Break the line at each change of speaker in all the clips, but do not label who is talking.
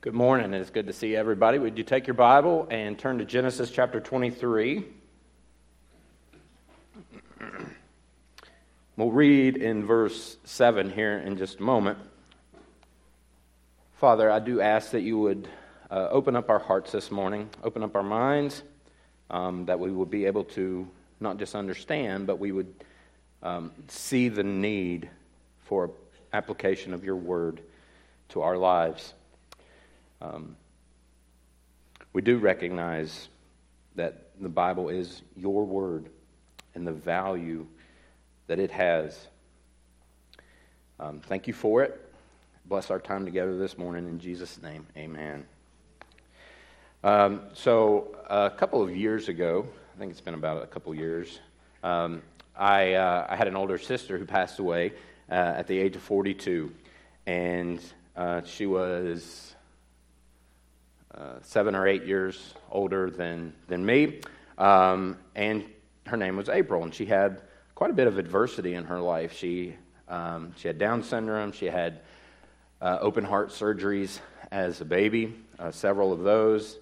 Good morning. It's good to see everybody. Would you take your Bible and turn to Genesis chapter 23? We'll read in verse 7 here in just a moment. Father, I do ask that you would uh, open up our hearts this morning, open up our minds, um, that we would be able to not just understand, but we would um, see the need for application of your word to our lives. Um, we do recognize that the Bible is your word and the value that it has. Um, thank you for it. Bless our time together this morning in Jesus' name. Amen. Um, so, a couple of years ago, I think it's been about a couple years, um, I, uh, I, had an older sister who passed away uh, at the age of 42. And uh, she was uh, seven or eight years older than, than me. Um, and her name was April. And she had quite a bit of adversity in her life. She, um, she had Down syndrome, she had uh, open heart surgeries as a baby, uh, several of those.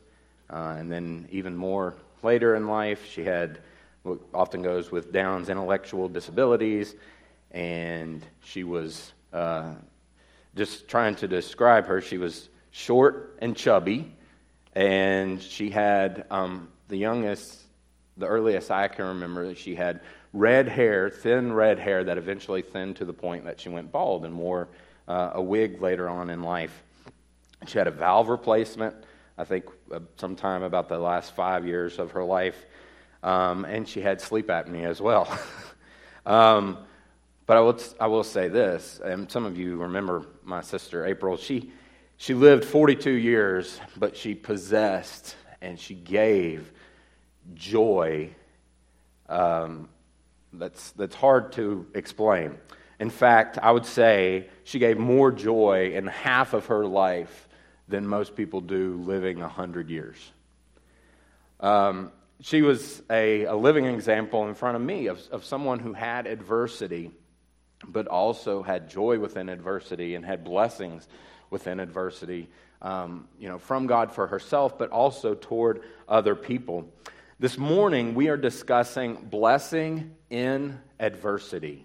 Uh, and then even more later in life, she had what often goes with Down's intellectual disabilities, and she was uh, just trying to describe her. She was short and chubby, and she had um, the youngest, the earliest I can remember, she had red hair, thin red hair that eventually thinned to the point that she went bald and wore uh, a wig later on in life. She had a valve replacement, I think, uh, sometime about the last five years of her life, um, and she had sleep apnea as well. um, but I will, I will say this, and some of you remember my sister April. She, she lived 42 years, but she possessed and she gave joy um, that's, that's hard to explain. In fact, I would say she gave more joy in half of her life than most people do living 100 years. Um, she was a, a living example in front of me of, of someone who had adversity, but also had joy within adversity and had blessings within adversity, um, you know, from God for herself, but also toward other people. This morning, we are discussing blessing in adversity.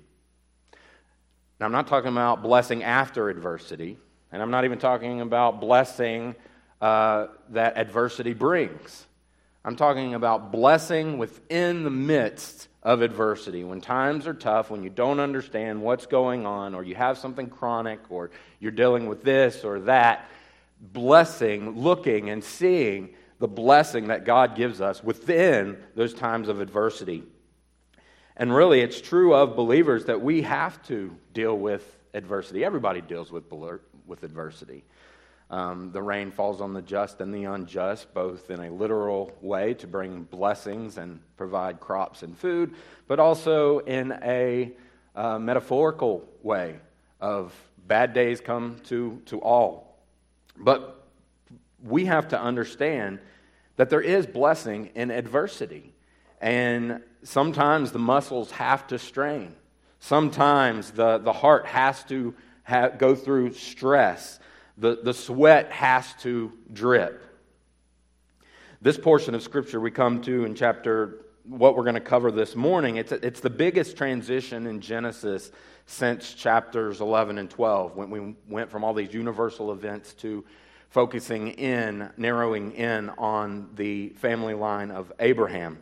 Now, I'm not talking about blessing after adversity, and I'm not even talking about blessing uh, that adversity brings. I'm talking about blessing within the midst of adversity. When times are tough, when you don't understand what's going on, or you have something chronic, or you're dealing with this or that, blessing, looking and seeing the blessing that God gives us within those times of adversity. And really, it's true of believers that we have to deal with adversity. Everybody deals with, with adversity. Um, the rain falls on the just and the unjust, both in a literal way to bring blessings and provide crops and food, but also in a uh, metaphorical way of bad days come to, to all. But we have to understand that there is blessing in adversity. And sometimes the muscles have to strain. Sometimes the, the heart has to have, go through stress. The, the sweat has to drip. This portion of Scripture we come to in chapter, what we're going to cover this morning, it's, it's the biggest transition in Genesis since chapters 11 and 12, when we went from all these universal events to focusing in, narrowing in on the family line of Abraham.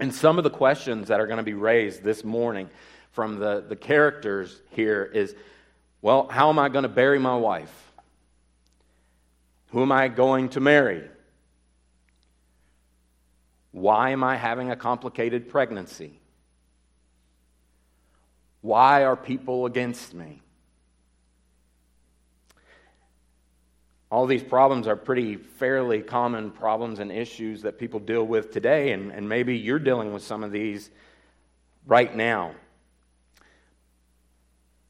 And some of the questions that are going to be raised this morning from the, the characters here is well, how am I going to bury my wife? Who am I going to marry? Why am I having a complicated pregnancy? Why are people against me? all these problems are pretty fairly common problems and issues that people deal with today, and, and maybe you're dealing with some of these right now.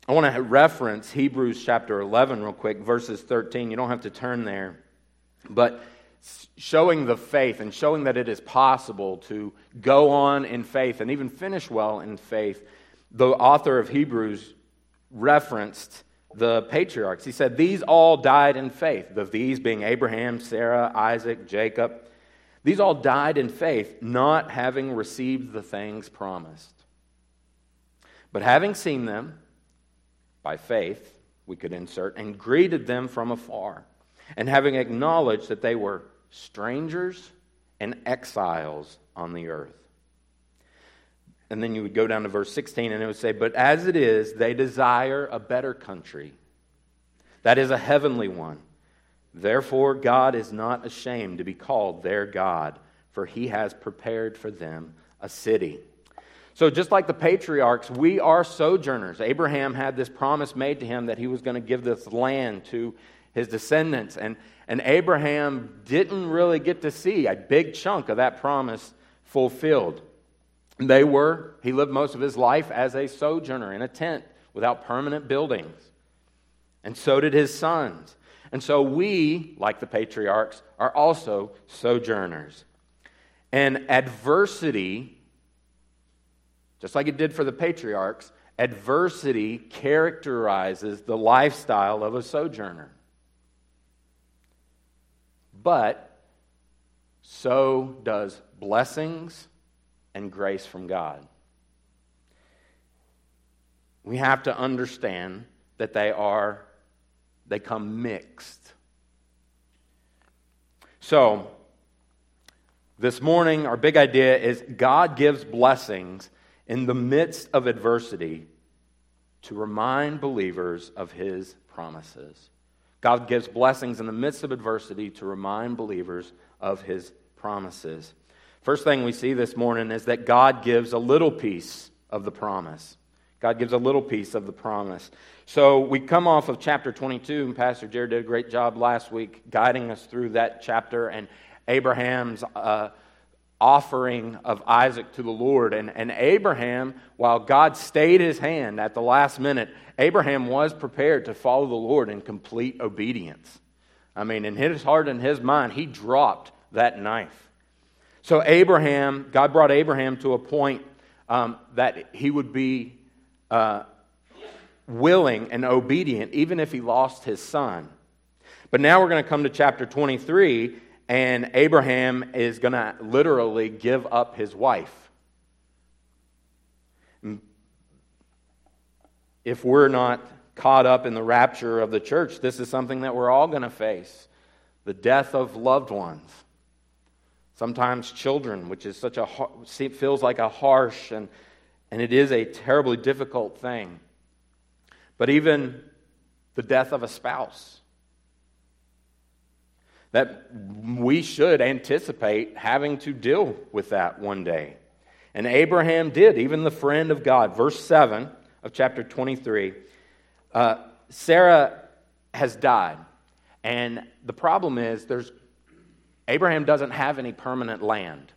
I want to reference Hebrews chapter 11 real quick, verses 13. You don't have to turn there. But showing the faith and showing that it is possible to go on in faith and even finish well in faith, the author of Hebrews referenced the patriarchs. He said, These all died in faith. The these being Abraham, Sarah, Isaac, Jacob. These all died in faith, not having received the things promised. But having seen them by faith, we could insert, and greeted them from afar, and having acknowledged that they were strangers and exiles on the earth. And then you would go down to verse 16 and it would say, But as it is, they desire a better country. That is a heavenly one. Therefore, God is not ashamed to be called their God, for he has prepared for them a city. So, just like the patriarchs, we are sojourners. Abraham had this promise made to him that he was going to give this land to his descendants. And, and Abraham didn't really get to see a big chunk of that promise fulfilled. They were, he lived most of his life as a sojourner in a tent without permanent buildings. And so did his sons. And so we, like the patriarchs, are also sojourners. And adversity, just like it did for the patriarchs, adversity characterizes the lifestyle of a sojourner. But so does blessings and grace from God. We have to understand that they are they come mixed. So, this morning, our big idea is God gives blessings in the midst of adversity to remind believers of his promises. God gives blessings in the midst of adversity to remind believers of his promises. First thing we see this morning is that God gives a little piece of the promise. God gives a little piece of the promise. So we come off of chapter 22, and Pastor Jared did a great job last week guiding us through that chapter and Abraham's uh, offering of Isaac to the Lord. And, and Abraham, while God stayed his hand at the last minute, Abraham was prepared to follow the Lord in complete obedience. I mean, in his heart and his mind, he dropped that knife. So, Abraham, God brought Abraham to a point um, that he would be. Uh, willing and obedient, even if he lost his son. But now we're going to come to chapter 23, and Abraham is going to literally give up his wife. If we're not caught up in the rapture of the church, this is something that we're all going to face the death of loved ones. Sometimes children, which is such a feels like a harsh and, and it is a terribly difficult thing but even the death of a spouse. That we should anticipate having to deal with that one day. And Abraham did, even the friend of God. Verse 7 of chapter 23 uh, Sarah has died. And the problem is, there's, Abraham doesn't have any permanent land.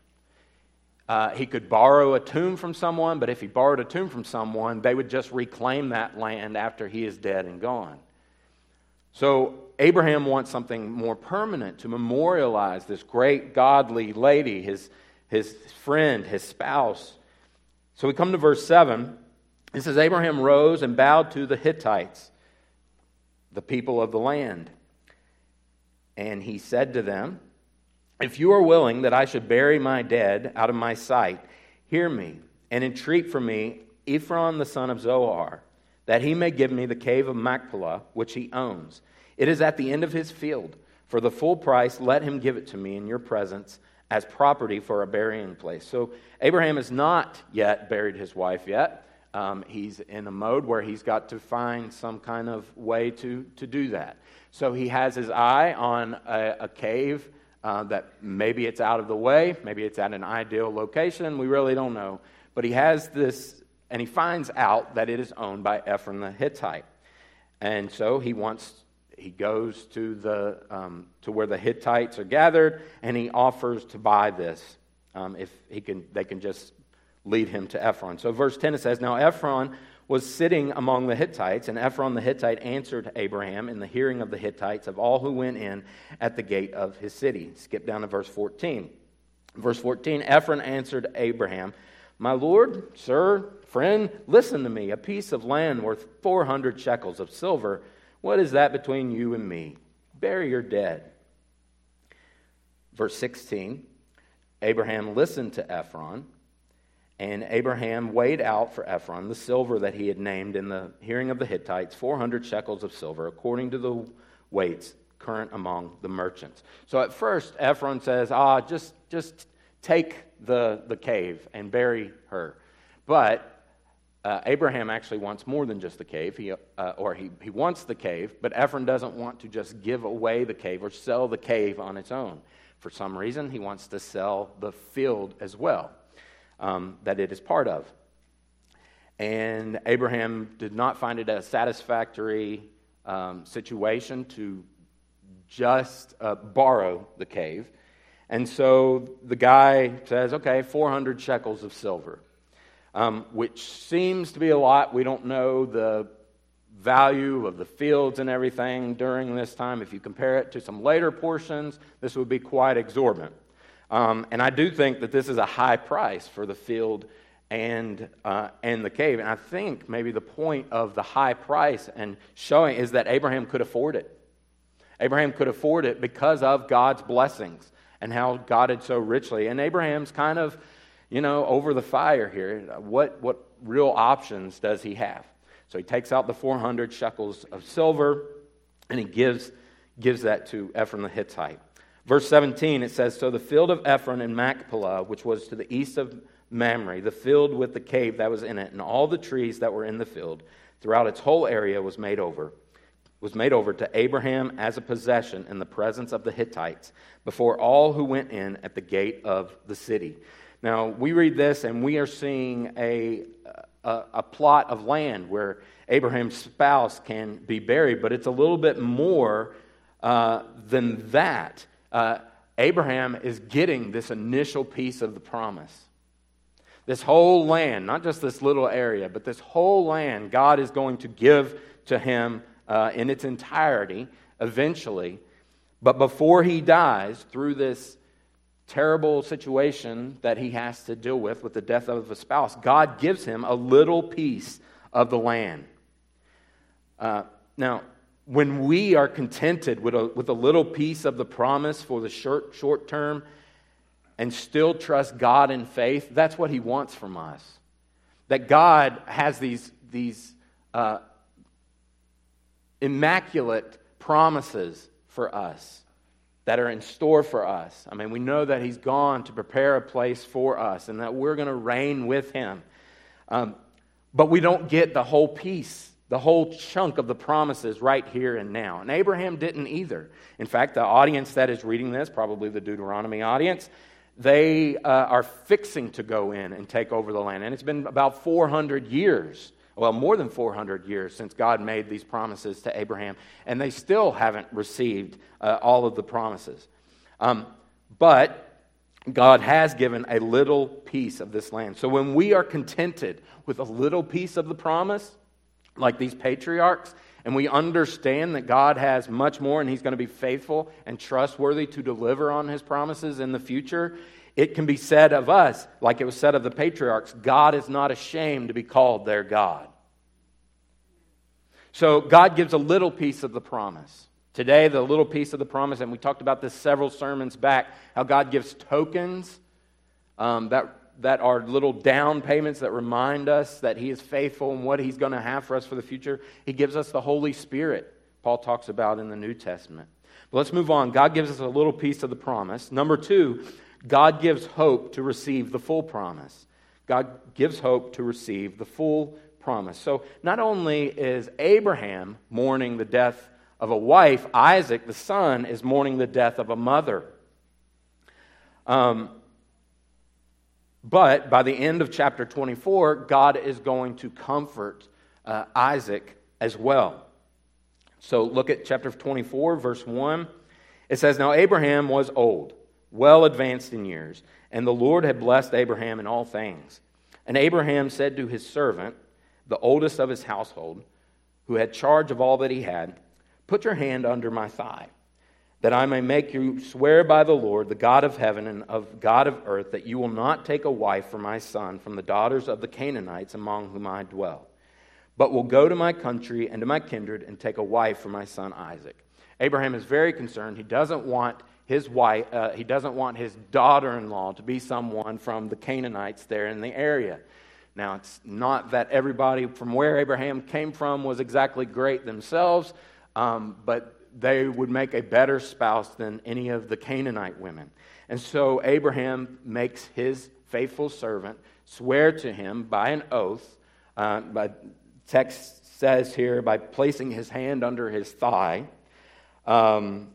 Uh, he could borrow a tomb from someone, but if he borrowed a tomb from someone, they would just reclaim that land after he is dead and gone. So Abraham wants something more permanent to memorialize this great godly lady, his, his friend, his spouse. So we come to verse 7. It says, Abraham rose and bowed to the Hittites, the people of the land. And he said to them, if you are willing that I should bury my dead out of my sight, hear me and entreat for me Ephron the son of Zohar, that he may give me the cave of Machpelah, which he owns. It is at the end of his field. For the full price, let him give it to me in your presence as property for a burying place. So Abraham has not yet buried his wife yet. Um, he's in a mode where he's got to find some kind of way to, to do that. So he has his eye on a, a cave uh, that maybe it's out of the way, maybe it's at an ideal location, we really don't know. But he has this, and he finds out that it is owned by Ephron the Hittite. And so he wants, he goes to, the, um, to where the Hittites are gathered, and he offers to buy this um, if he can, they can just lead him to Ephron. So verse 10 it says, Now Ephron was sitting among the Hittites, and Ephron the Hittite answered Abraham in the hearing of the Hittites of all who went in at the gate of his city. Skip down to verse 14. Verse 14 Ephron answered Abraham, My Lord, sir, friend, listen to me. A piece of land worth 400 shekels of silver. What is that between you and me? Bury your dead. Verse 16 Abraham listened to Ephron, and Abraham weighed out for Ephron the silver that he had named in the hearing of the Hittites 400 shekels of silver, according to the weights current among the merchants. So at first, Ephron says, Ah, just, just take the, the cave and bury her. But uh, Abraham actually wants more than just the cave, he, uh, or he, he wants the cave, but Ephron doesn't want to just give away the cave or sell the cave on its own. For some reason, he wants to sell the field as well um, that it is part of. And Abraham did not find it a satisfactory um, situation to just uh, borrow the cave. And so the guy says, okay, 400 shekels of silver, um, which seems to be a lot. We don't know the value of the fields and everything during this time. If you compare it to some later portions, this would be quite exorbitant. Um, and I do think that this is a high price for the field and, uh, and the cave. And I think maybe the point of the high price and showing is that Abraham could afford it. Abraham could afford it because of God's blessings and how God had so richly. And Abraham's kind of, you know, over the fire here. What, what real options does he have? So he takes out the 400 shekels of silver and he gives, gives that to Ephron the Hittite. Verse 17, it says So the field of Ephron in Machpelah, which was to the east of Mamre, the field with the cave that was in it, and all the trees that were in the field, throughout its whole area was made over was made over to Abraham as a possession in the presence of the Hittites before all who went in at the gate of the city. Now, we read this and we are seeing a, a, a, plot of land where Abraham's spouse can be buried, but it's a little bit more uh, than that. Uh, Abraham is getting this initial piece of the promise. This whole land, not just this little area, but this whole land, God is going to give to him uh, in its entirety eventually. But before he dies, through this terrible situation that he has to deal with, with the death of a spouse, God gives him a little piece of the land. Uh, now, when we are contented with a, with a little piece of the promise for the short, short term and still trust God in faith, that's what he wants from us. That God has these, these uh, immaculate promises for us that are in store for us. I mean, we know that He's gone to prepare a place for us and that we're going to reign with Him. Um, but we don't get the whole piece, the whole chunk of the promises right here and now. And Abraham didn't either. In fact, the audience that is reading this, probably the Deuteronomy audience, they uh, are fixing to go in and take over the land. And it's been about 400 years well, more than 400 years since God made these promises to Abraham, and they still haven't received uh, all of the promises. Um, but God has given a little piece of this land. So when we are contented with a little piece of the promise, like these patriarchs, and we understand that God has much more and He's going to be faithful and trustworthy to deliver on His promises in the future, it can be said of us, like it was said of the patriarchs God is not ashamed to be called their God. So God gives a little piece of the promise. Today, the little piece of the promise, and we talked about this several sermons back, how God gives tokens um, that, that are little down payments that remind us that He is faithful and what He's going to have for us for the future. He gives us the Holy Spirit, Paul talks about in the New Testament. But let's move on. God gives us a little piece of the promise. Number two, God gives hope to receive the full promise. God gives hope to receive the full promise. So not only is Abraham mourning the death of a wife, Isaac, the son, is mourning the death of a mother. Um, but by the end of chapter 24, God is going to comfort uh, Isaac as well. So look at chapter 24, verse 1. It says, Now Abraham was old well advanced in years, and the Lord had blessed Abraham in all things. And Abraham said to his servant, the oldest of his household, who had charge of all that he had, Put your hand under my thigh. that I may make you swear by the Lord, the God of heaven and of God of earth, that you will not take a wife for my son from the daughters of the Canaanites among whom I dwell, but will go to my country and to my kindred and take a wife for my son Isaac. Abraham is very concerned. He doesn't want his wife, uh, he doesn't want his daughter-in-law to be someone from the Canaanites there in the area. Now, it's not that everybody from where Abraham came from was exactly great themselves, um, but they would make a better spouse than any of the Canaanite women. And so Abraham makes his faithful servant swear to him by an oath, uh, by text says here, by placing his hand under his thigh. Um,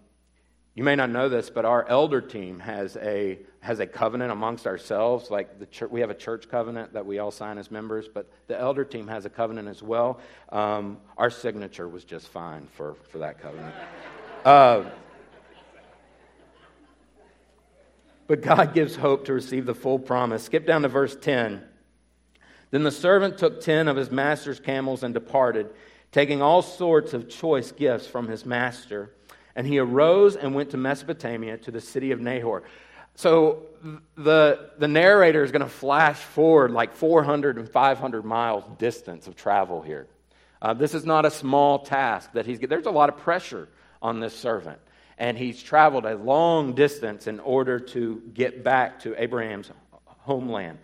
you may not know this, but our elder team has a has a covenant amongst ourselves. Like the church, we have a church covenant that we all sign as members, but the elder team has a covenant as well. Um, our signature was just fine for for that covenant. Uh, but God gives hope to receive the full promise. Skip down to verse 10. Then the servant took ten of his master's camels and departed, taking all sorts of choice gifts from his master. And he arose and went to Mesopotamia to the city of Nahor. So the, the narrator is going to flash forward like 400 and 500 miles distance of travel here. Uh, this is not a small task that he's there's a lot of pressure on this servant and he's traveled a long distance in order to get back to Abraham's homeland.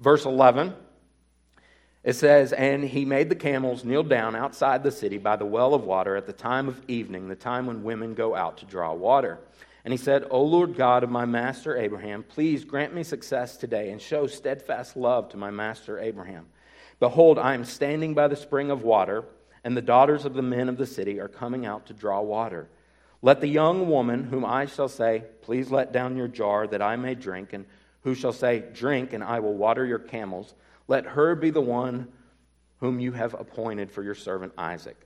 Verse 11 it says, And he made the camels kneel down outside the city by the well of water at the time of evening, the time when women go out to draw water. And he said, O Lord God of my master Abraham, please grant me success today and show steadfast love to my master Abraham. Behold, I am standing by the spring of water, and the daughters of the men of the city are coming out to draw water. Let the young woman, whom I shall say, Please let down your jar that I may drink, and who shall say, Drink, and I will water your camels let her be the one whom you have appointed for your servant Isaac.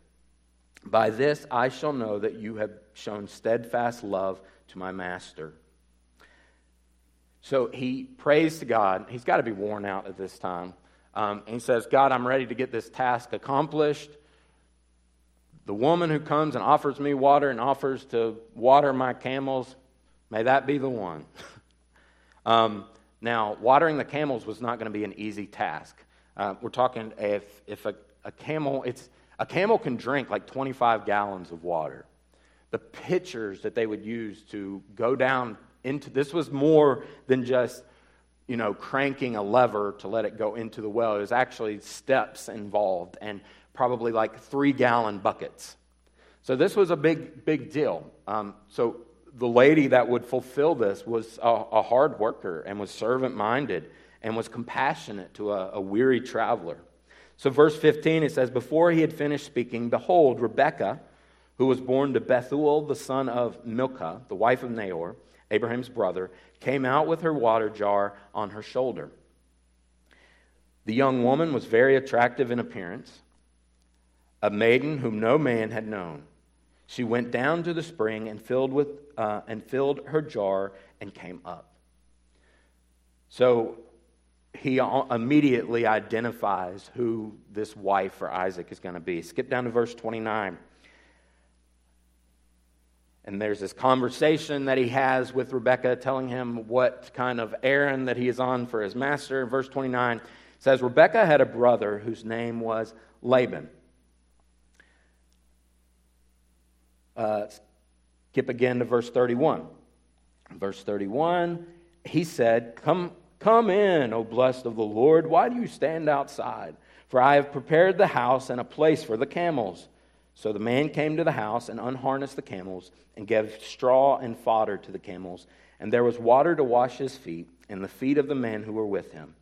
By this I shall know that you have shown steadfast love to my master. So he prays to God. He's got to be worn out at this time. Um, and he says, God, I'm ready to get this task accomplished. The woman who comes and offers me water and offers to water my camels, may that be the one. um, now, watering the camels was not going to be an easy task. Uh, we're talking if, if a, a camel, it's, a camel can drink like 25 gallons of water. The pitchers that they would use to go down into this was more than just you know cranking a lever to let it go into the well. It was actually steps involved and probably like three gallon buckets. So this was a big big deal. Um, so the lady that would fulfill this was a, a hard worker and was servant minded and was compassionate to a, a weary traveler. So, verse 15, it says, Before he had finished speaking, behold, Rebekah, who was born to Bethuel, the son of Milcah, the wife of Nahor, Abraham's brother, came out with her water jar on her shoulder. The young woman was very attractive in appearance, a maiden whom no man had known. She went down to the spring and filled, with, uh, and filled her jar and came up. So he immediately identifies who this wife for Isaac is going to be. Skip down to verse 29. And there's this conversation that he has with Rebekah, telling him what kind of errand that he is on for his master. Verse 29 says Rebekah had a brother whose name was Laban. Uh, skip again to verse 31. Verse 31, he said, Come, come in, O blessed of the Lord. Why do you stand outside? For I have prepared the house and a place for the camels. So the man came to the house and unharnessed the camels and gave straw and fodder to the camels. And there was water to wash his feet and the feet of the men who were with him.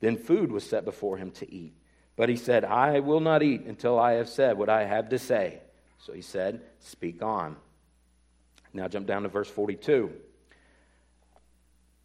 Then food was set before him to eat. But he said, I will not eat until I have said what I have to say. So he said, Speak on. Now jump down to verse 42.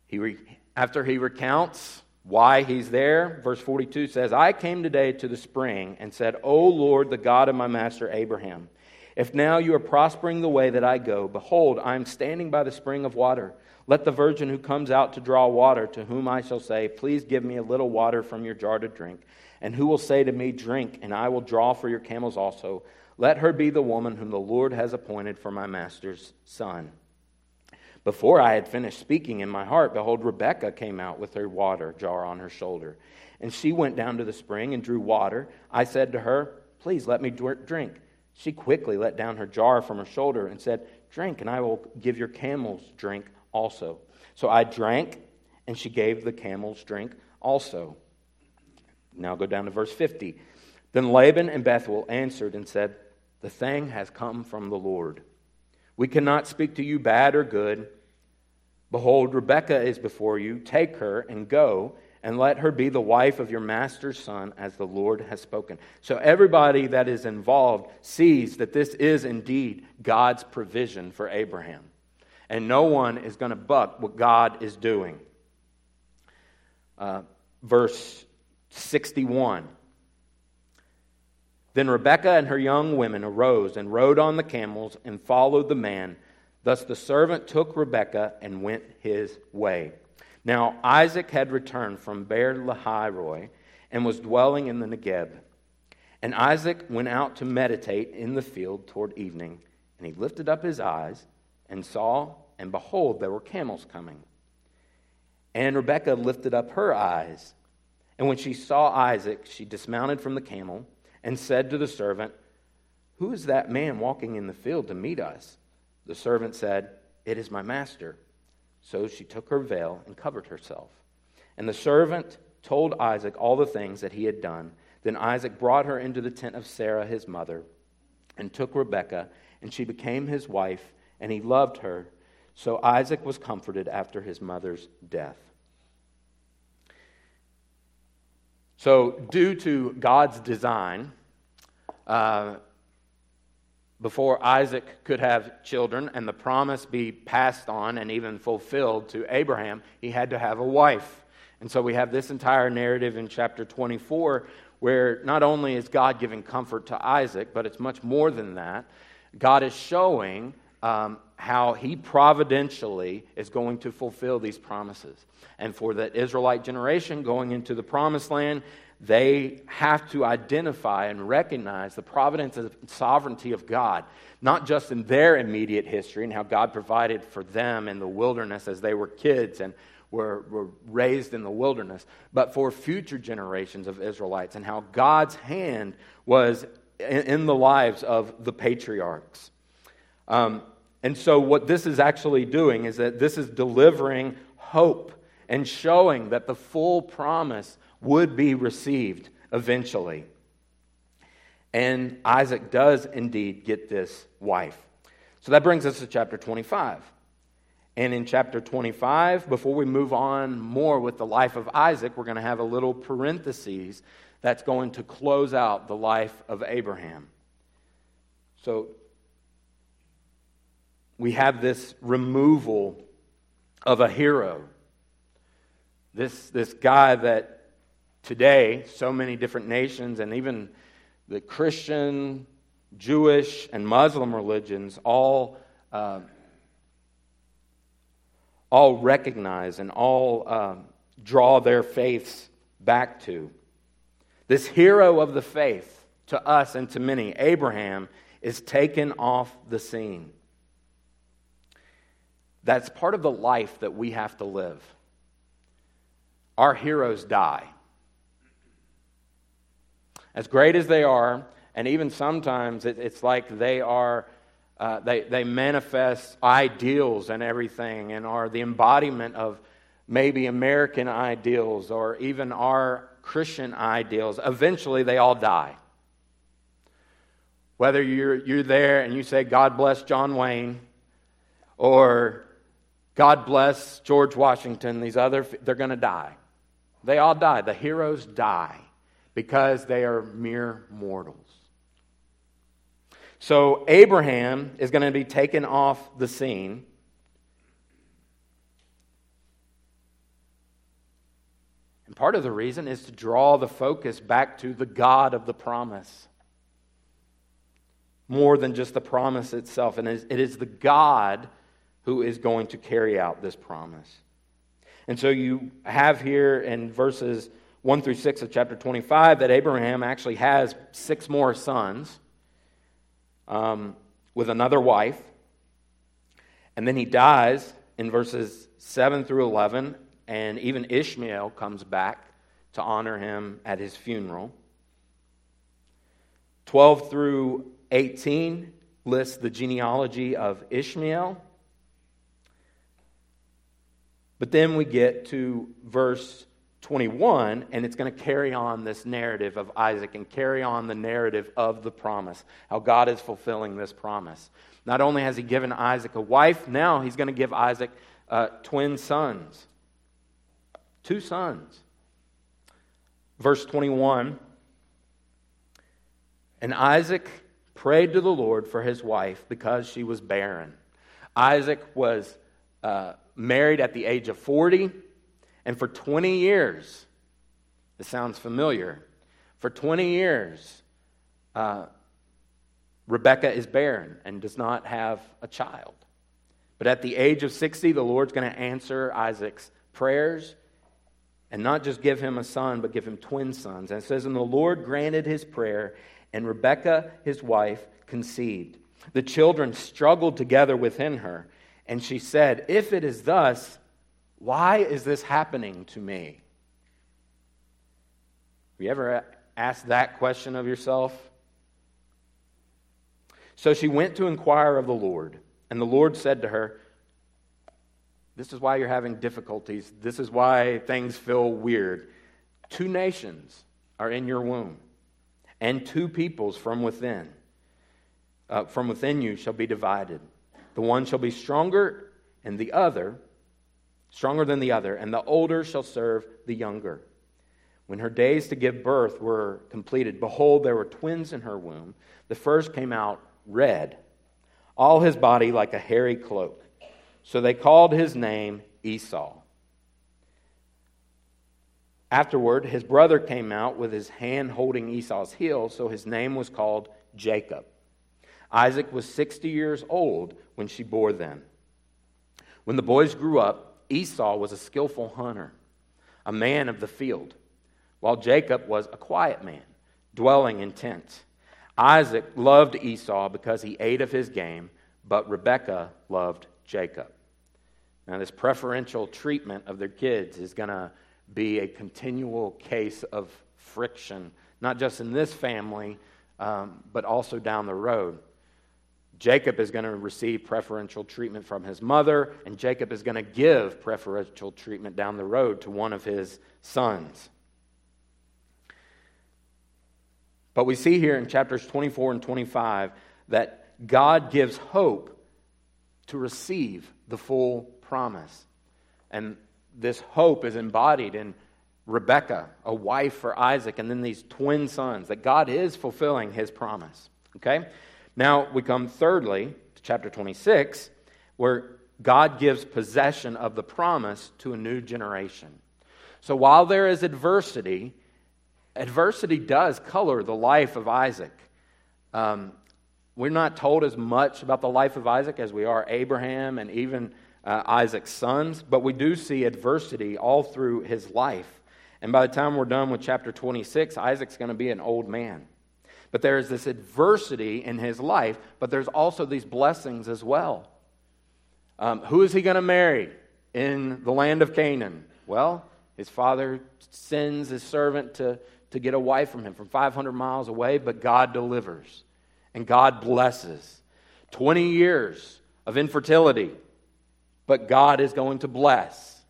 He re- after he recounts why he's there, verse 42 says, I came today to the spring and said, O Lord, the God of my master Abraham, if now you are prospering the way that I go, behold, I am standing by the spring of water. Let the virgin who comes out to draw water, to whom I shall say, Please give me a little water from your jar to drink, and who will say to me, Drink, and I will draw for your camels also. Let her be the woman whom the Lord has appointed for my master's son. Before I had finished speaking in my heart, behold, Rebekah came out with her water jar on her shoulder. And she went down to the spring and drew water. I said to her, Please let me drink. She quickly let down her jar from her shoulder and said, Drink, and I will give your camels drink also. So I drank, and she gave the camels drink also. Now go down to verse 50. Then Laban and Bethuel answered and said, The thing has come from the Lord. We cannot speak to you bad or good. Behold, Rebekah is before you. Take her and go, and let her be the wife of your master's son, as the Lord has spoken. So everybody that is involved sees that this is indeed God's provision for Abraham. And no one is going to buck what God is doing. Uh, verse 61. Then Rebekah and her young women arose and rode on the camels and followed the man. Thus the servant took Rebekah and went his way. Now Isaac had returned from Beer Lahai and was dwelling in the Negeb. And Isaac went out to meditate in the field toward evening, and he lifted up his eyes and saw, and behold, there were camels coming. And Rebekah lifted up her eyes, and when she saw Isaac, she dismounted from the camel and said to the servant, Who is that man walking in the field to meet us? The servant said, It is my master. So she took her veil and covered herself. And the servant told Isaac all the things that he had done. Then Isaac brought her into the tent of Sarah, his mother, and took Rebekah, and she became his wife, and he loved her. So Isaac was comforted after his mother's death. So, due to God's design, uh, before Isaac could have children and the promise be passed on and even fulfilled to Abraham, he had to have a wife. And so we have this entire narrative in chapter 24 where not only is God giving comfort to Isaac, but it's much more than that. God is showing um, how he providentially is going to fulfill these promises. And for the Israelite generation going into the promised land, they have to identify and recognize the providence and sovereignty of God, not just in their immediate history and how God provided for them in the wilderness as they were kids and were, were raised in the wilderness, but for future generations of Israelites and how God's hand was in, in the lives of the patriarchs. Um, and so, what this is actually doing is that this is delivering hope and showing that the full promise would be received eventually. And Isaac does indeed get this wife. So that brings us to chapter 25. And in chapter 25, before we move on more with the life of Isaac, we're going to have a little parenthesis that's going to close out the life of Abraham. So we have this removal of a hero. This, this guy that today, so many different nations and even the Christian, Jewish, and Muslim religions all, uh, all recognize and all uh, draw their faiths back to. This hero of the faith, to us and to many, Abraham, is taken off the scene. That's part of the life that we have to live. Our heroes die as great as they are, and even sometimes it, it's like they are. Uh, they, they manifest ideals and everything and are the embodiment of maybe American ideals or even our Christian ideals. Eventually, they all die. Whether you're, you're there and you say, God bless John Wayne, or God bless George Washington, these other, they're going to die. They all die. The heroes die because they are mere mortals. So Abraham is going to be taken off the scene. And part of the reason is to draw the focus back to the God of the promise. More than just the promise itself. And it is the God who is going to carry out this promise. And so you have here in verses 1 through 6 of chapter 25 that Abraham actually has six more sons um, with another wife. And then he dies in verses 7 through 11, and even Ishmael comes back to honor him at his funeral. 12 through 18 lists the genealogy of Ishmael. But then we get to verse 21, and it's going to carry on this narrative of Isaac and carry on the narrative of the promise, how God is fulfilling this promise. Not only has he given Isaac a wife, now he's going to give Isaac uh, twin sons. Two sons. Verse 21 And Isaac prayed to the Lord for his wife because she was barren. Isaac was uh, married at the age of 40, and for 20 years, this sounds familiar, for 20 years, uh, Rebekah is barren and does not have a child. But at the age of 60, the Lord's going to answer Isaac's prayers and not just give him a son, but give him twin sons. And it says, And the Lord granted his prayer, and Rebekah, his wife, conceived. The children struggled together within her, and she said, If it is thus, why is this happening to me? Have you ever asked that question of yourself? So she went to inquire of the Lord, and the Lord said to her, This is why you're having difficulties. This is why things feel weird. Two nations are in your womb, and two peoples from within. Uh, from within you shall be divided. The one shall be stronger, and the other stronger than the other, and the older shall serve the younger. When her days to give birth were completed, behold, there were twins in her womb. The first came out red, all his body like a hairy cloak. So they called his name Esau. Afterward, his brother came out with his hand holding Esau's heel, so his name was called Jacob. Isaac was 60 years old when she bore them. When the boys grew up, Esau was a skillful hunter, a man of the field, while Jacob was a quiet man, dwelling in tents. Isaac loved Esau because he ate of his game, but Rebekah loved Jacob. Now, this preferential treatment of their kids is going to be a continual case of friction, not just in this family, um, but also down the road. Jacob is going to receive preferential treatment from his mother, and Jacob is going to give preferential treatment down the road to one of his sons. But we see here in chapters 24 and 25 that God gives hope to receive the full promise. And this hope is embodied in Rebekah, a wife for Isaac, and then these twin sons, that God is fulfilling his promise. Okay? Now we come thirdly to chapter 26, where God gives possession of the promise to a new generation. So while there is adversity, adversity does color the life of Isaac. Um, we're not told as much about the life of Isaac as we are Abraham and even uh, Isaac's sons, but we do see adversity all through his life. And by the time we're done with chapter 26, Isaac's going to be an old man. But there is this adversity in his life, but there's also these blessings as well. Um, who is he going to marry in the land of Canaan? Well, his father sends his servant to to get a wife from him from 500 miles away, but God delivers and God blesses. 20 years of infertility, but God is going to bless.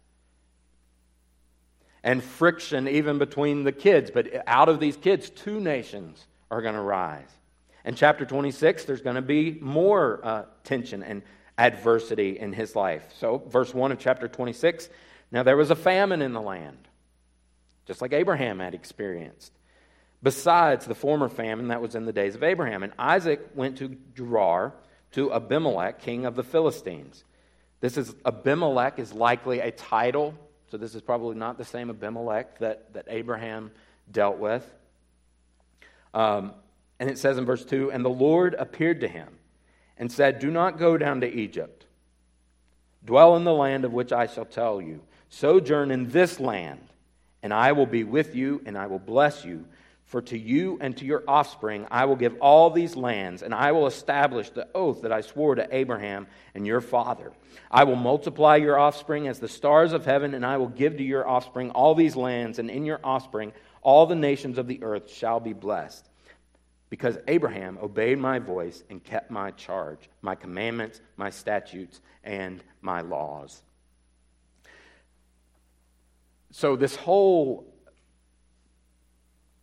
And friction even between the kids, but out of these kids, two nations are going to rise. In chapter 26, there's going to be more uh, tension and adversity in his life. So, verse 1 of chapter 26 now there was a famine in the land just like Abraham had experienced. Besides the former famine that was in the days of Abraham. And Isaac went to Gerar to Abimelech, king of the Philistines. This is Abimelech is likely a title, so this is probably not the same Abimelech that, that Abraham dealt with. Um, and it says in verse 2 And the Lord appeared to him and said, Do not go down to Egypt. Dwell in the land of which I shall tell you. Sojourn in this land and I will be with you, and I will bless you. For to you and to your offspring I will give all these lands, and I will establish the oath that I swore to Abraham and your father. I will multiply your offspring as the stars of heaven, and I will give to your offspring all these lands, and in your offspring all the nations of the earth shall be blessed. Because Abraham obeyed my voice and kept my charge, my commandments, my statutes, and my laws. So, this whole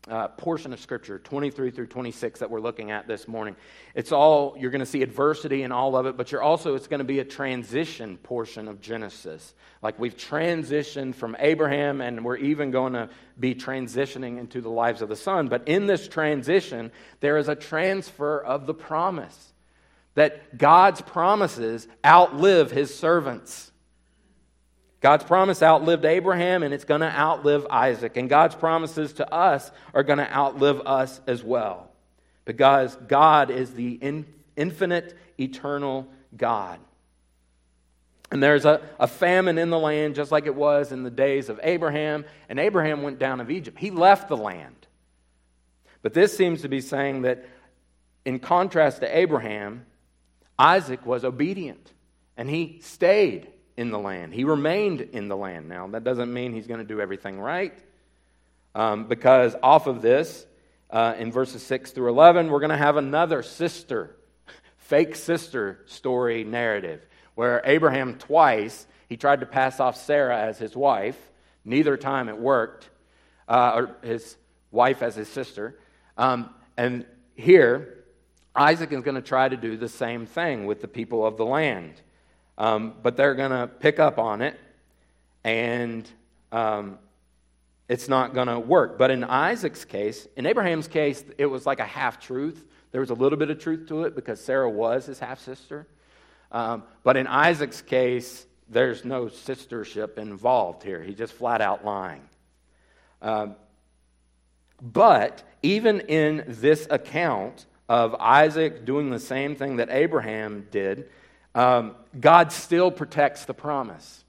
uh, portion of Scripture, 23 through 26, that we're looking at this morning. It's all, you're going to see adversity in all of it, but you're also, it's going to be a transition portion of Genesis. Like we've transitioned from Abraham, and we're even going to be transitioning into the lives of the son. But in this transition, there is a transfer of the promise that God's promises outlive his servants. God's promise outlived Abraham and it's going to outlive Isaac. And God's promises to us are going to outlive us as well. Because God is the in, infinite, eternal God. And there's a, a famine in the land just like it was in the days of Abraham. And Abraham went down of Egypt, he left the land. But this seems to be saying that, in contrast to Abraham, Isaac was obedient and he stayed in the land. He remained in the land. Now, that doesn't mean he's going to do everything right, um, because off of this, uh, in verses 6 through 11, we're going to have another sister, fake sister story narrative, where Abraham twice, he tried to pass off Sarah as his wife. Neither time it worked, uh, or his wife as his sister. Um, and here, Isaac is going to try to do the same thing with the people of the land. Um, but they're going to pick up on it, and um, it's not going to work. But in Isaac's case, in Abraham's case, it was like a half truth. There was a little bit of truth to it because Sarah was his half sister. Um, but in Isaac's case, there's no sistership involved here. He's just flat out lying. Um, but even in this account of Isaac doing the same thing that Abraham did, um, God still protects the promise.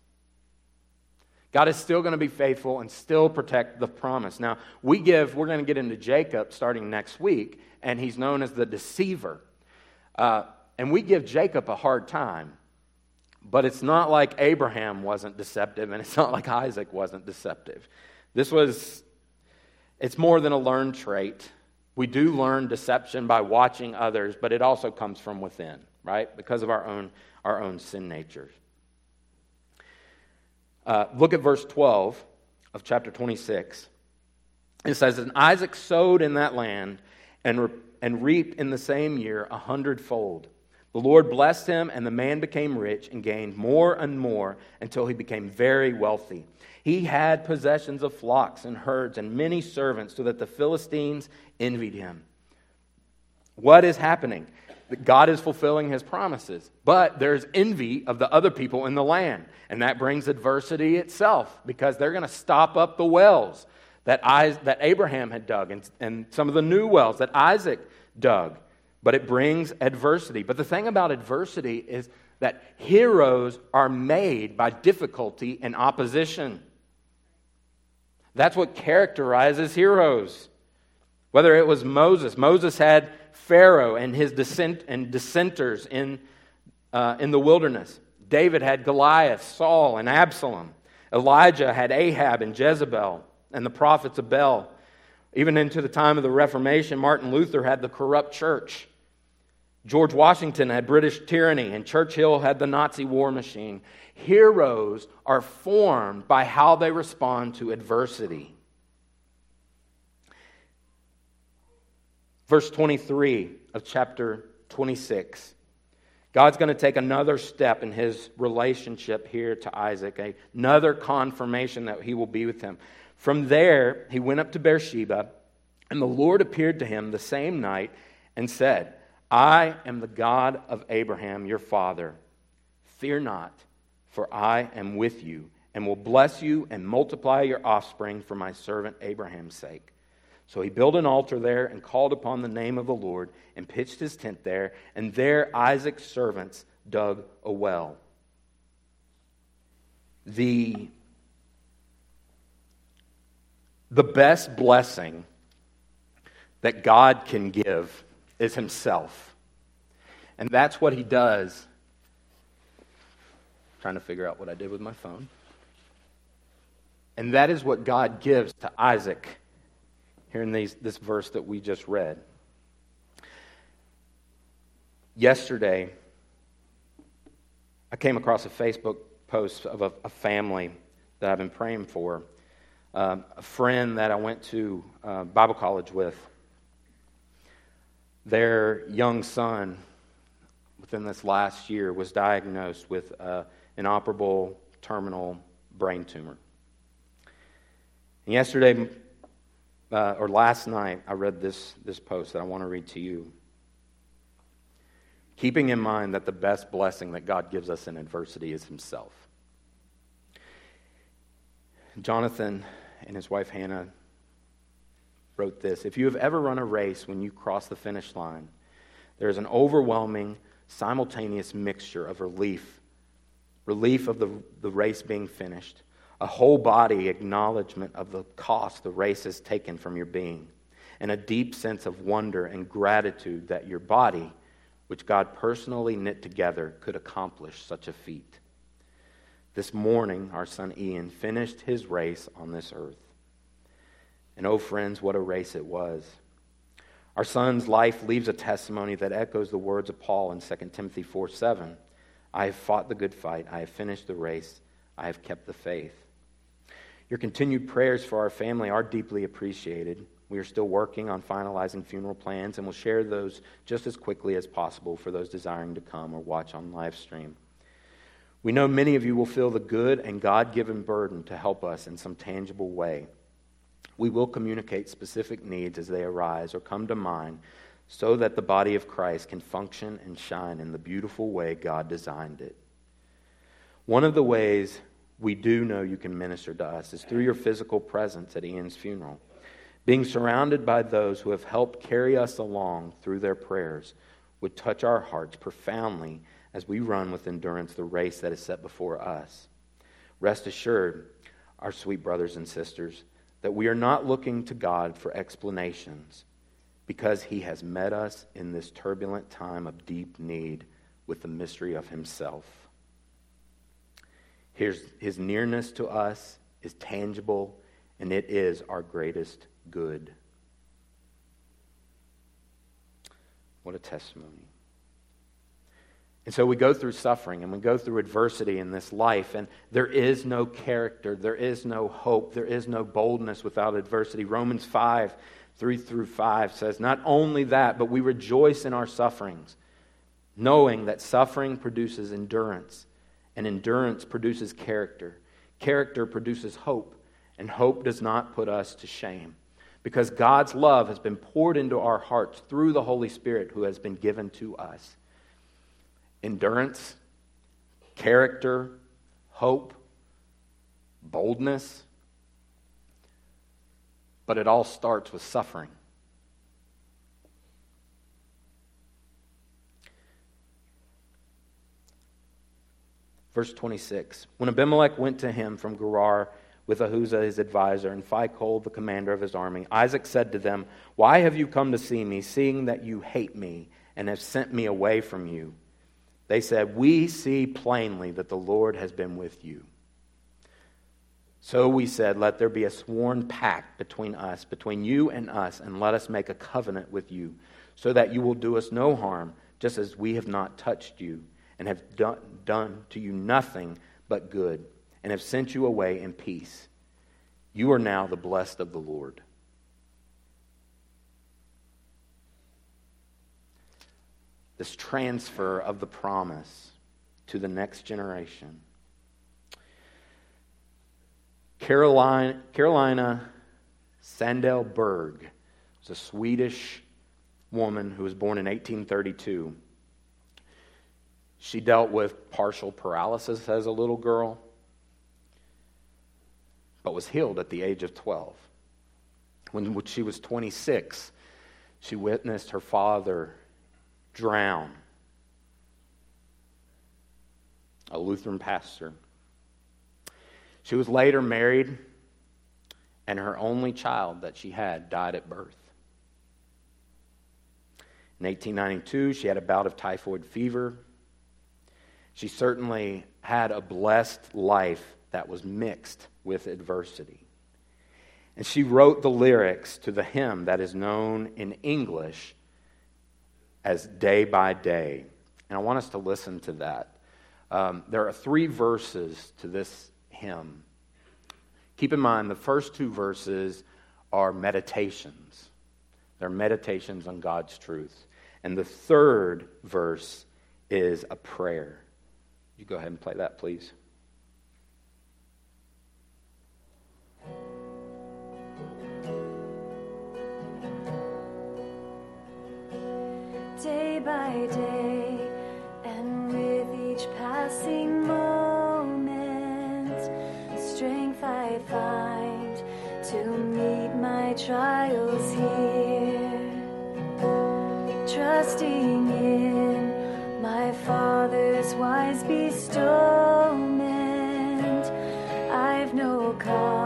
God is still going to be faithful and still protect the promise. Now, we give, we're going to get into Jacob starting next week, and he's known as the deceiver. Uh, and we give Jacob a hard time, but it's not like Abraham wasn't deceptive, and it's not like Isaac wasn't deceptive. This was, it's more than a learned trait. We do learn deception by watching others, but it also comes from within right? Because of our own, our own sin natures. Uh, look at verse 12 of chapter 26. It says, And Isaac sowed in that land and, re- and reaped in the same year a hundredfold. The Lord blessed him, and the man became rich and gained more and more until he became very wealthy. He had possessions of flocks and herds and many servants, so that the Philistines envied him. What is happening? That God is fulfilling his promises. But there's envy of the other people in the land. And that brings adversity itself because they're going to stop up the wells that, I, that Abraham had dug and, and some of the new wells that Isaac dug. But it brings adversity. But the thing about adversity is that heroes are made by difficulty and opposition. That's what characterizes heroes. Whether it was Moses, Moses had Pharaoh and his dissent and dissenters in, uh, in the wilderness. David had Goliath, Saul, and Absalom. Elijah had Ahab and Jezebel and the prophets of Baal. Even into the time of the Reformation, Martin Luther had the corrupt church. George Washington had British tyranny, and Churchill had the Nazi war machine. Heroes are formed by how they respond to adversity. Verse 23 of chapter 26. God's going to take another step in his relationship here to Isaac, another confirmation that he will be with him. From there, he went up to Beersheba, and the Lord appeared to him the same night and said, I am the God of Abraham, your father. Fear not, for I am with you, and will bless you and multiply your offspring for my servant Abraham's sake. So he built an altar there and called upon the name of the Lord and pitched his tent there. And there Isaac's servants dug a well. The, the best blessing that God can give is Himself. And that's what He does. I'm trying to figure out what I did with my phone. And that is what God gives to Isaac here in these, this verse that we just read. Yesterday, I came across a Facebook post of a, a family that I've been praying for, uh, a friend that I went to uh, Bible college with. Their young son, within this last year, was diagnosed with uh, inoperable terminal brain tumor. And yesterday, uh, or last night, I read this, this post that I want to read to you. Keeping in mind that the best blessing that God gives us in adversity is Himself. Jonathan and his wife Hannah wrote this If you have ever run a race when you cross the finish line, there is an overwhelming, simultaneous mixture of relief relief of the, the race being finished, a whole body acknowledgement of the cost the race has taken from your being, and a deep sense of wonder and gratitude that your body, which God personally knit together, could accomplish such a feat. This morning, our son Ian finished his race on this earth. And oh, friends, what a race it was. Our son's life leaves a testimony that echoes the words of Paul in 2 Timothy 4 7. I have fought the good fight. I have finished the race. I have kept the faith. Your continued prayers for our family are deeply appreciated. We are still working on finalizing funeral plans, and we'll share those just as quickly as possible for those desiring to come or watch on live stream. We know many of you will feel the good and God given burden to help us in some tangible way. We will communicate specific needs as they arise or come to mind so that the body of Christ can function and shine in the beautiful way God designed it. One of the ways we do know you can minister to us is through your physical presence at Ian's funeral. Being surrounded by those who have helped carry us along through their prayers would touch our hearts profoundly as we run with endurance the race that is set before us. Rest assured, our sweet brothers and sisters, that we are not looking to God for explanations because he has met us in this turbulent time of deep need with the mystery of himself. His, his nearness to us is tangible, and it is our greatest good. What a testimony. And so we go through suffering and we go through adversity in this life, and there is no character, there is no hope, there is no boldness without adversity. Romans 5 3 through 5 says, Not only that, but we rejoice in our sufferings, knowing that suffering produces endurance, and endurance produces character. Character produces hope, and hope does not put us to shame. Because God's love has been poured into our hearts through the Holy Spirit who has been given to us. Endurance, character, hope, boldness, but it all starts with suffering. Verse 26 When Abimelech went to him from Gerar with Ahuzzath his advisor and Phicol the commander of his army, Isaac said to them, Why have you come to see me, seeing that you hate me and have sent me away from you? They said, We see plainly that the Lord has been with you. So we said, Let there be a sworn pact between us, between you and us, and let us make a covenant with you, so that you will do us no harm, just as we have not touched you, and have done, done to you nothing but good, and have sent you away in peace. You are now the blessed of the Lord. This transfer of the promise to the next generation Carolina, Carolina Sandell Berg was a Swedish woman who was born in 1832. She dealt with partial paralysis as a little girl, but was healed at the age of 12. When she was 26, she witnessed her father drown, a Lutheran pastor. She was later married, and her only child that she had died at birth. In 1892, she had a bout of typhoid fever. She certainly had a blessed life that was mixed with adversity. And she wrote the lyrics to the hymn that is known in English as Day by Day. And I want us to listen to that. Um, there are three verses to this hymn. Keep in mind, the first two verses are meditations. They're meditations on God's truth. And the third verse is a prayer. You go ahead and play that, please.
Day by day, and with each passing moment, strength I find to meet my trials here. Trusting wise bestowment, I've no cause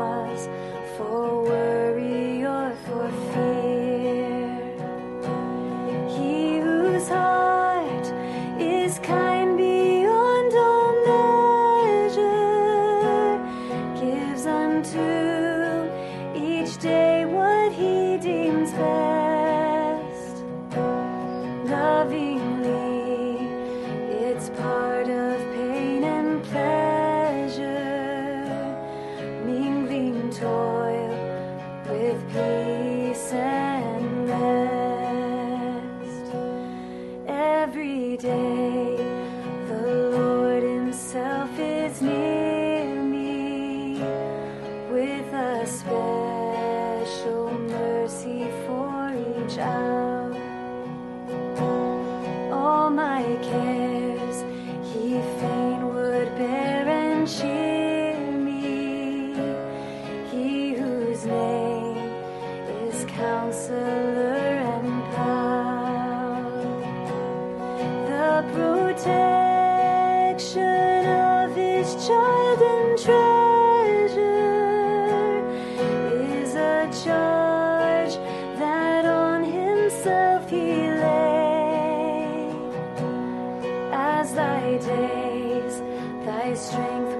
strength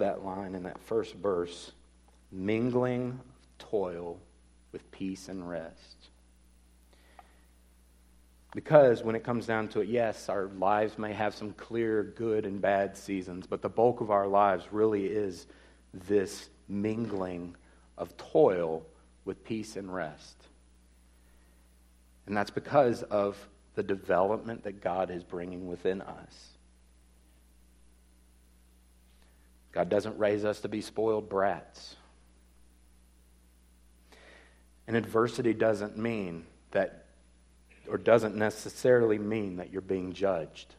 that line in that first verse mingling toil with peace and rest. Because when it comes down to it, yes, our lives may have some clear good and bad seasons, but the bulk of our lives really is this mingling of toil with peace and rest. And that's because of the development that God is bringing within us. God doesn't raise us to be spoiled brats. And adversity doesn't mean that, or doesn't necessarily mean that you're being judged.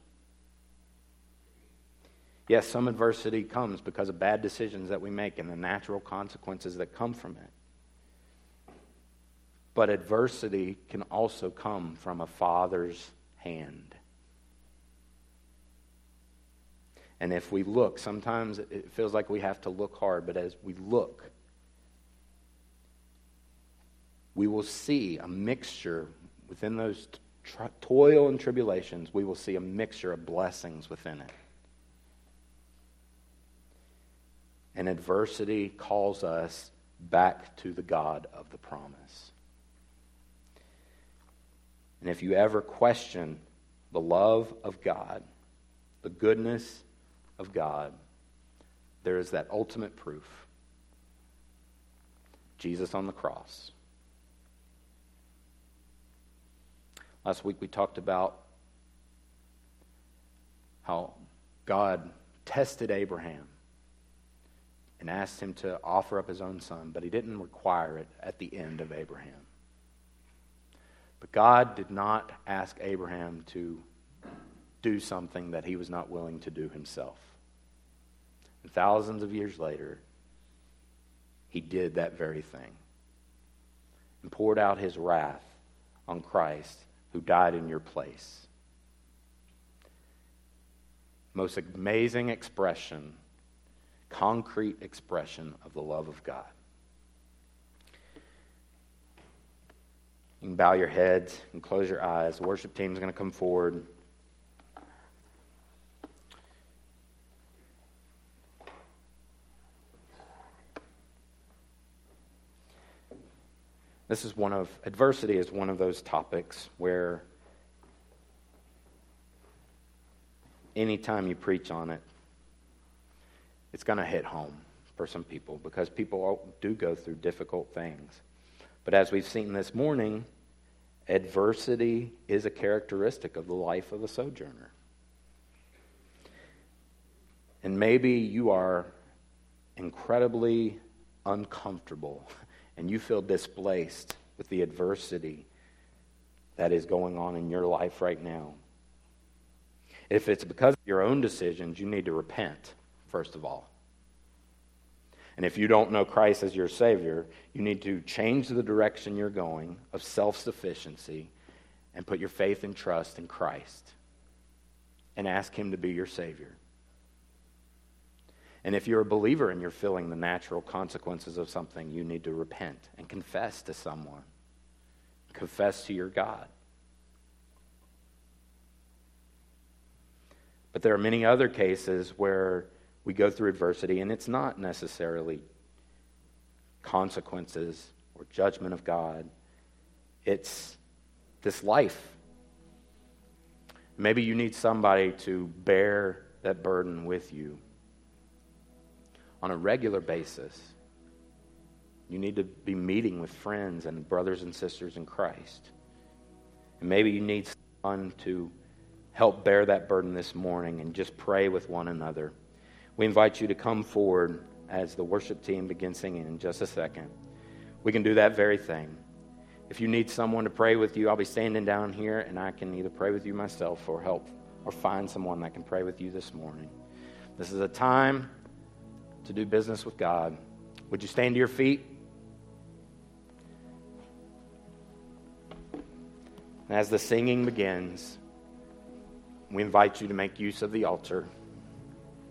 Yes, some adversity comes because of bad decisions that we make and the natural consequences that come from it. But adversity can also come from a father's hand. And if we look, sometimes it feels like we have to look hard, but as we look, we will see a mixture within those tr- toil and tribulations, we will see a mixture of blessings within it. And adversity calls us back to the God of the promise. And if you ever question the love of God, the goodness of God, there is that ultimate proof Jesus on the cross. Last week we talked about how God tested Abraham and asked him to offer up his own son, but he didn't require it at the end of Abraham. But God did not ask Abraham to do something that he was not willing to do himself. And thousands of years later, he did that very thing and poured out his wrath on Christ who died in your place. Most amazing expression, concrete expression of the love of God. You can bow your heads and close your eyes. The worship team is going to come forward. This is one of, adversity is one of those topics where anytime you preach on it, it's going to hit home for some people because people do go through difficult things. But as we've seen this morning, adversity is a characteristic of the life of a sojourner. And maybe you are incredibly uncomfortable and you feel displaced with the adversity that is going on in your life right now. If it's because of your own decisions, you need to repent, first of all. And if you don't know Christ as your Savior, you need to change the direction you're going of self sufficiency and put your faith and trust in Christ and ask Him to be your Savior. And if you're a believer and you're feeling the natural consequences of something, you need to repent and confess to someone. Confess to your God. But there are many other cases where we go through adversity and it's not necessarily consequences or judgment of God, it's this life. Maybe you need somebody to bear that burden with you on a regular basis. You need to be meeting with friends and brothers and sisters in Christ. And maybe you need someone to help bear that burden this morning and just pray with one another. We invite you to come forward as the worship team begins singing in just a second. We can do that very thing. If you need someone to pray with you, I'll be standing down here and I can either pray with you myself or help or find someone that can pray with you this morning. This is a time to do business with God. Would you stand to your feet? And as the singing begins, we invite you to make use of the altar.